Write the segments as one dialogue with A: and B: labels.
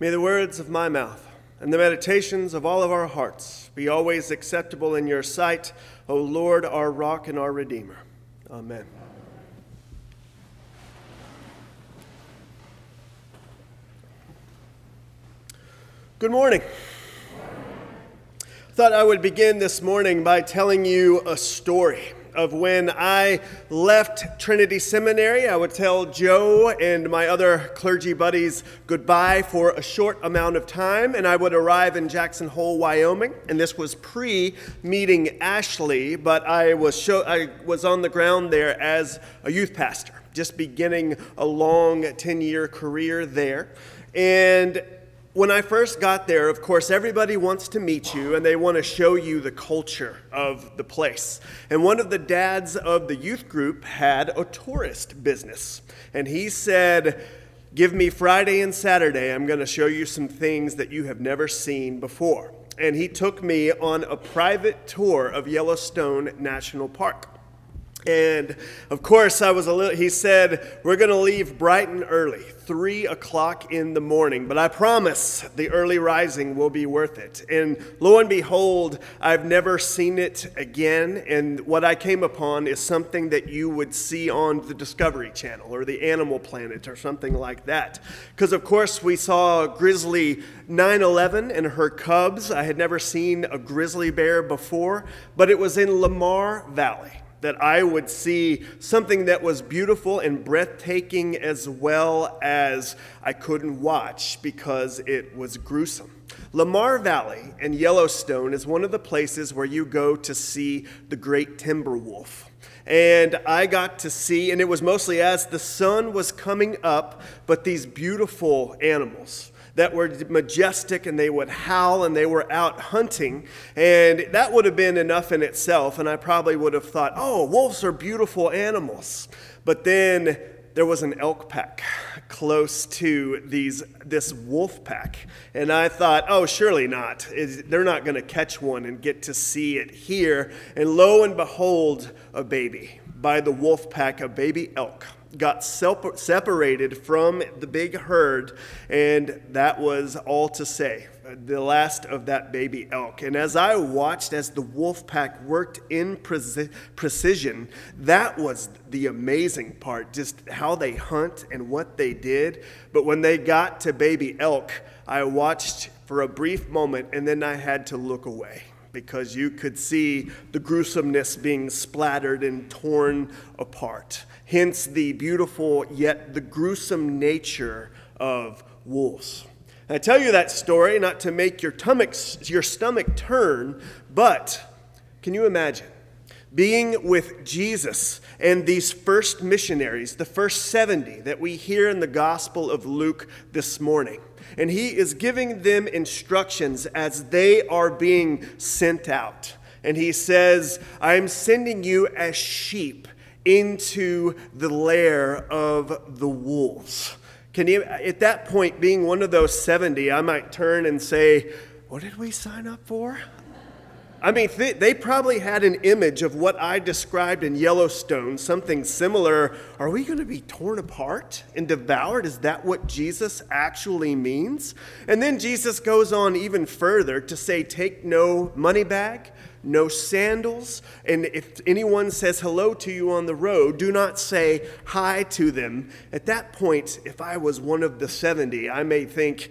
A: May the words of my mouth and the meditations of all of our hearts be always acceptable in your sight, O Lord, our rock and our redeemer. Amen. Good morning. I Thought I would begin this morning by telling you a story of when I left Trinity Seminary. I would tell Joe and my other clergy buddies goodbye for a short amount of time, and I would arrive in Jackson Hole, Wyoming. And this was pre meeting Ashley, but I was, show, I was on the ground there as a youth pastor, just beginning a long 10 year career there. And when I first got there, of course, everybody wants to meet you and they want to show you the culture of the place. And one of the dads of the youth group had a tourist business. And he said, Give me Friday and Saturday. I'm going to show you some things that you have never seen before. And he took me on a private tour of Yellowstone National Park. And of course, I was a little, he said, We're going to leave bright and early, three o'clock in the morning, but I promise the early rising will be worth it. And lo and behold, I've never seen it again. And what I came upon is something that you would see on the Discovery Channel or the Animal Planet or something like that. Because, of course, we saw grizzly 911 and her cubs. I had never seen a grizzly bear before, but it was in Lamar Valley that I would see something that was beautiful and breathtaking as well as I couldn't watch because it was gruesome. Lamar Valley and Yellowstone is one of the places where you go to see the great timber wolf. And I got to see, and it was mostly as the sun was coming up, but these beautiful animals that were majestic and they would howl and they were out hunting. And that would have been enough in itself. And I probably would have thought, oh, wolves are beautiful animals. But then there was an elk pack close to these this wolf pack and i thought oh surely not they're not going to catch one and get to see it here and lo and behold a baby by the wolf pack a baby elk got separated from the big herd, and that was all to say. The last of that baby elk. And as I watched as the wolf pack worked in precision, that was the amazing part, just how they hunt and what they did. But when they got to baby elk, I watched for a brief moment and then I had to look away because you could see the gruesomeness being splattered and torn apart hence the beautiful yet the gruesome nature of wolves. And I tell you that story not to make your stomach, your stomach turn, but can you imagine being with Jesus and these first missionaries, the first 70 that we hear in the Gospel of Luke this morning? And he is giving them instructions as they are being sent out. And he says, I'm sending you as sheep into the lair of the wolves. Can you, at that point, being one of those 70, I might turn and say, What did we sign up for? I mean, th- they probably had an image of what I described in Yellowstone, something similar. Are we going to be torn apart and devoured? Is that what Jesus actually means? And then Jesus goes on even further to say, Take no money bag, no sandals. And if anyone says hello to you on the road, do not say hi to them. At that point, if I was one of the 70, I may think,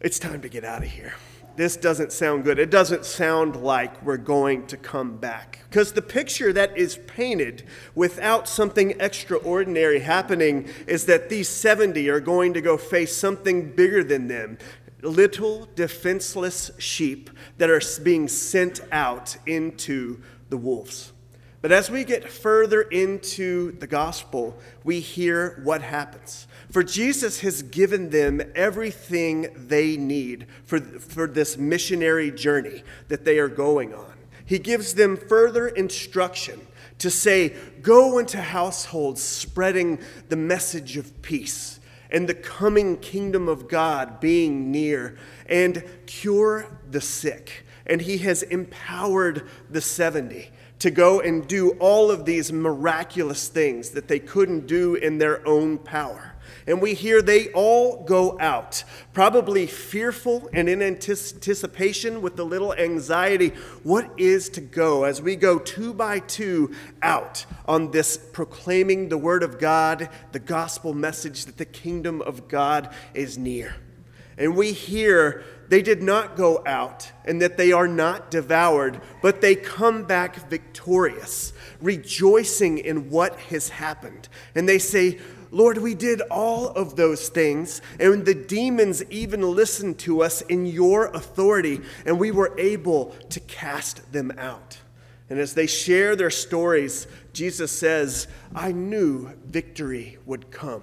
A: it's time to get out of here. This doesn't sound good. It doesn't sound like we're going to come back. Because the picture that is painted without something extraordinary happening is that these 70 are going to go face something bigger than them little defenseless sheep that are being sent out into the wolves. But as we get further into the gospel, we hear what happens. For Jesus has given them everything they need for, for this missionary journey that they are going on. He gives them further instruction to say, Go into households spreading the message of peace and the coming kingdom of God being near, and cure the sick. And he has empowered the 70 to go and do all of these miraculous things that they couldn't do in their own power. And we hear they all go out, probably fearful and in anticipation with a little anxiety. What is to go as we go two by two out on this proclaiming the word of God, the gospel message that the kingdom of God is near? And we hear they did not go out and that they are not devoured, but they come back victorious, rejoicing in what has happened. And they say, Lord, we did all of those things, and the demons even listened to us in your authority, and we were able to cast them out. And as they share their stories, Jesus says, I knew victory would come.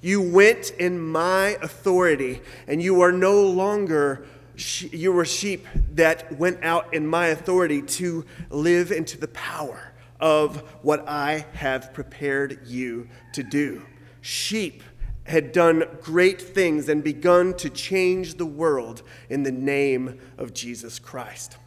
A: You went in my authority, and you are no longer you were sheep that went out in my authority to live into the power of what I have prepared you to do. Sheep had done great things and begun to change the world in the name of Jesus Christ.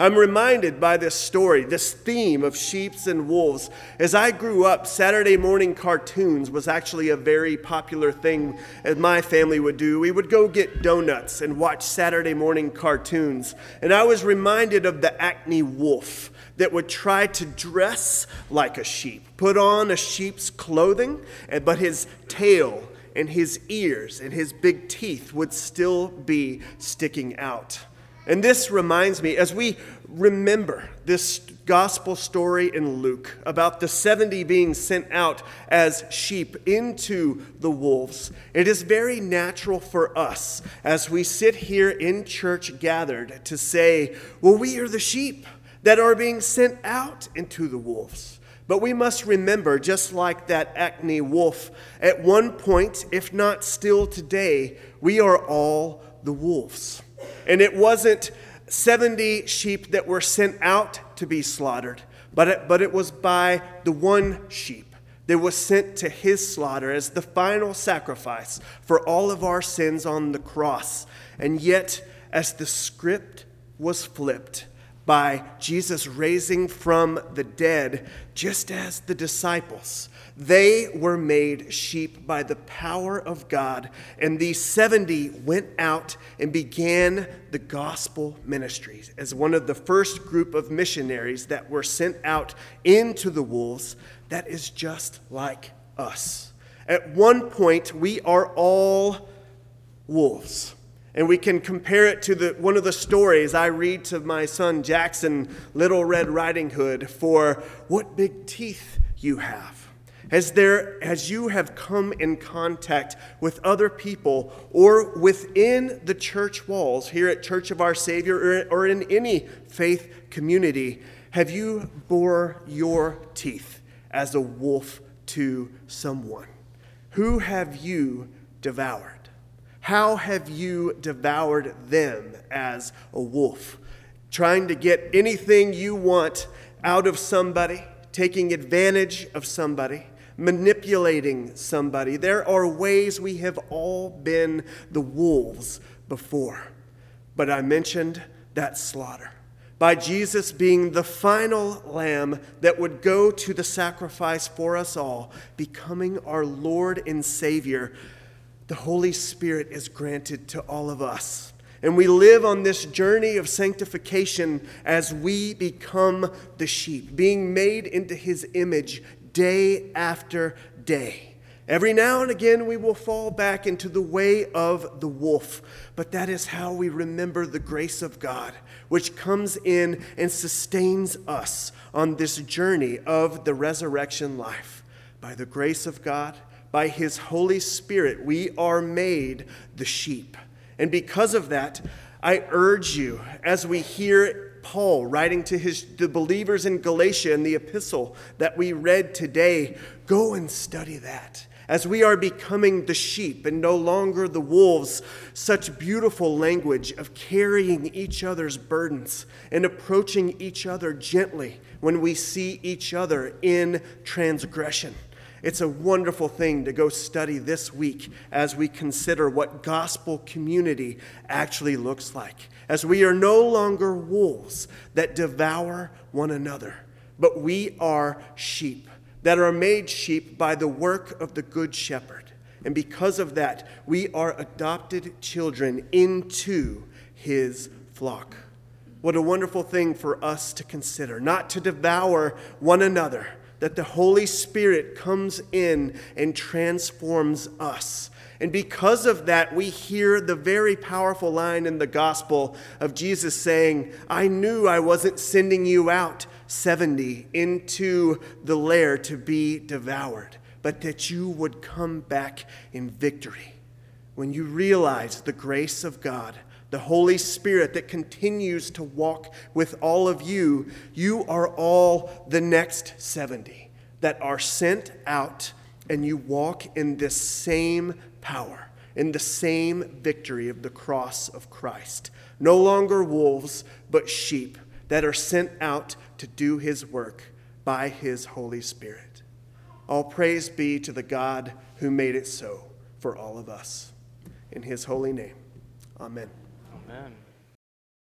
A: I'm reminded by this story, this theme of sheeps and wolves. As I grew up, Saturday morning cartoons was actually a very popular thing as my family would do. We would go get donuts and watch Saturday morning cartoons. And I was reminded of the Acme wolf that would try to dress like a sheep, put on a sheep's clothing, but his tail and his ears and his big teeth would still be sticking out. And this reminds me, as we remember this gospel story in Luke about the 70 being sent out as sheep into the wolves, it is very natural for us as we sit here in church gathered to say, well, we are the sheep that are being sent out into the wolves. But we must remember, just like that Acme wolf, at one point, if not still today, we are all the wolves. And it wasn't 70 sheep that were sent out to be slaughtered, but it, but it was by the one sheep that was sent to his slaughter as the final sacrifice for all of our sins on the cross. And yet, as the script was flipped, by Jesus raising from the dead, just as the disciples. They were made sheep by the power of God, and these 70 went out and began the gospel ministries as one of the first group of missionaries that were sent out into the wolves that is just like us. At one point, we are all wolves. And we can compare it to the, one of the stories I read to my son Jackson, Little Red Riding Hood, for what big teeth you have. As, there, as you have come in contact with other people or within the church walls here at Church of Our Savior or, or in any faith community, have you bore your teeth as a wolf to someone? Who have you devoured? How have you devoured them as a wolf? Trying to get anything you want out of somebody, taking advantage of somebody, manipulating somebody. There are ways we have all been the wolves before. But I mentioned that slaughter. By Jesus being the final lamb that would go to the sacrifice for us all, becoming our Lord and Savior the Holy Spirit is granted to all of us. And we live on this journey of sanctification as we become the sheep, being made into his image day after day. Every now and again, we will fall back into the way of the wolf, but that is how we remember the grace of God, which comes in and sustains us on this journey of the resurrection life. By the grace of God, by his Holy Spirit, we are made the sheep. And because of that, I urge you, as we hear Paul writing to his, the believers in Galatia in the epistle that we read today, go and study that. As we are becoming the sheep and no longer the wolves, such beautiful language of carrying each other's burdens and approaching each other gently when we see each other in transgression. It's a wonderful thing to go study this week as we consider what gospel community actually looks like. As we are no longer wolves that devour one another, but we are sheep that are made sheep by the work of the Good Shepherd. And because of that, we are adopted children into his flock. What a wonderful thing for us to consider, not to devour one another, that the Holy Spirit comes in and transforms us. And because of that, we hear the very powerful line in the gospel of Jesus saying, I knew I wasn't sending you out 70 into the lair to be devoured, but that you would come back in victory. When you realize the grace of God, the Holy Spirit that continues to walk with all of you, you are all the next 70 that are sent out, and you walk in this same power, in the same victory of the cross of Christ. No longer wolves, but sheep that are sent out to do his work by his Holy Spirit. All praise be to the God who made it so for all of us. In his holy name, amen.
B: Amen.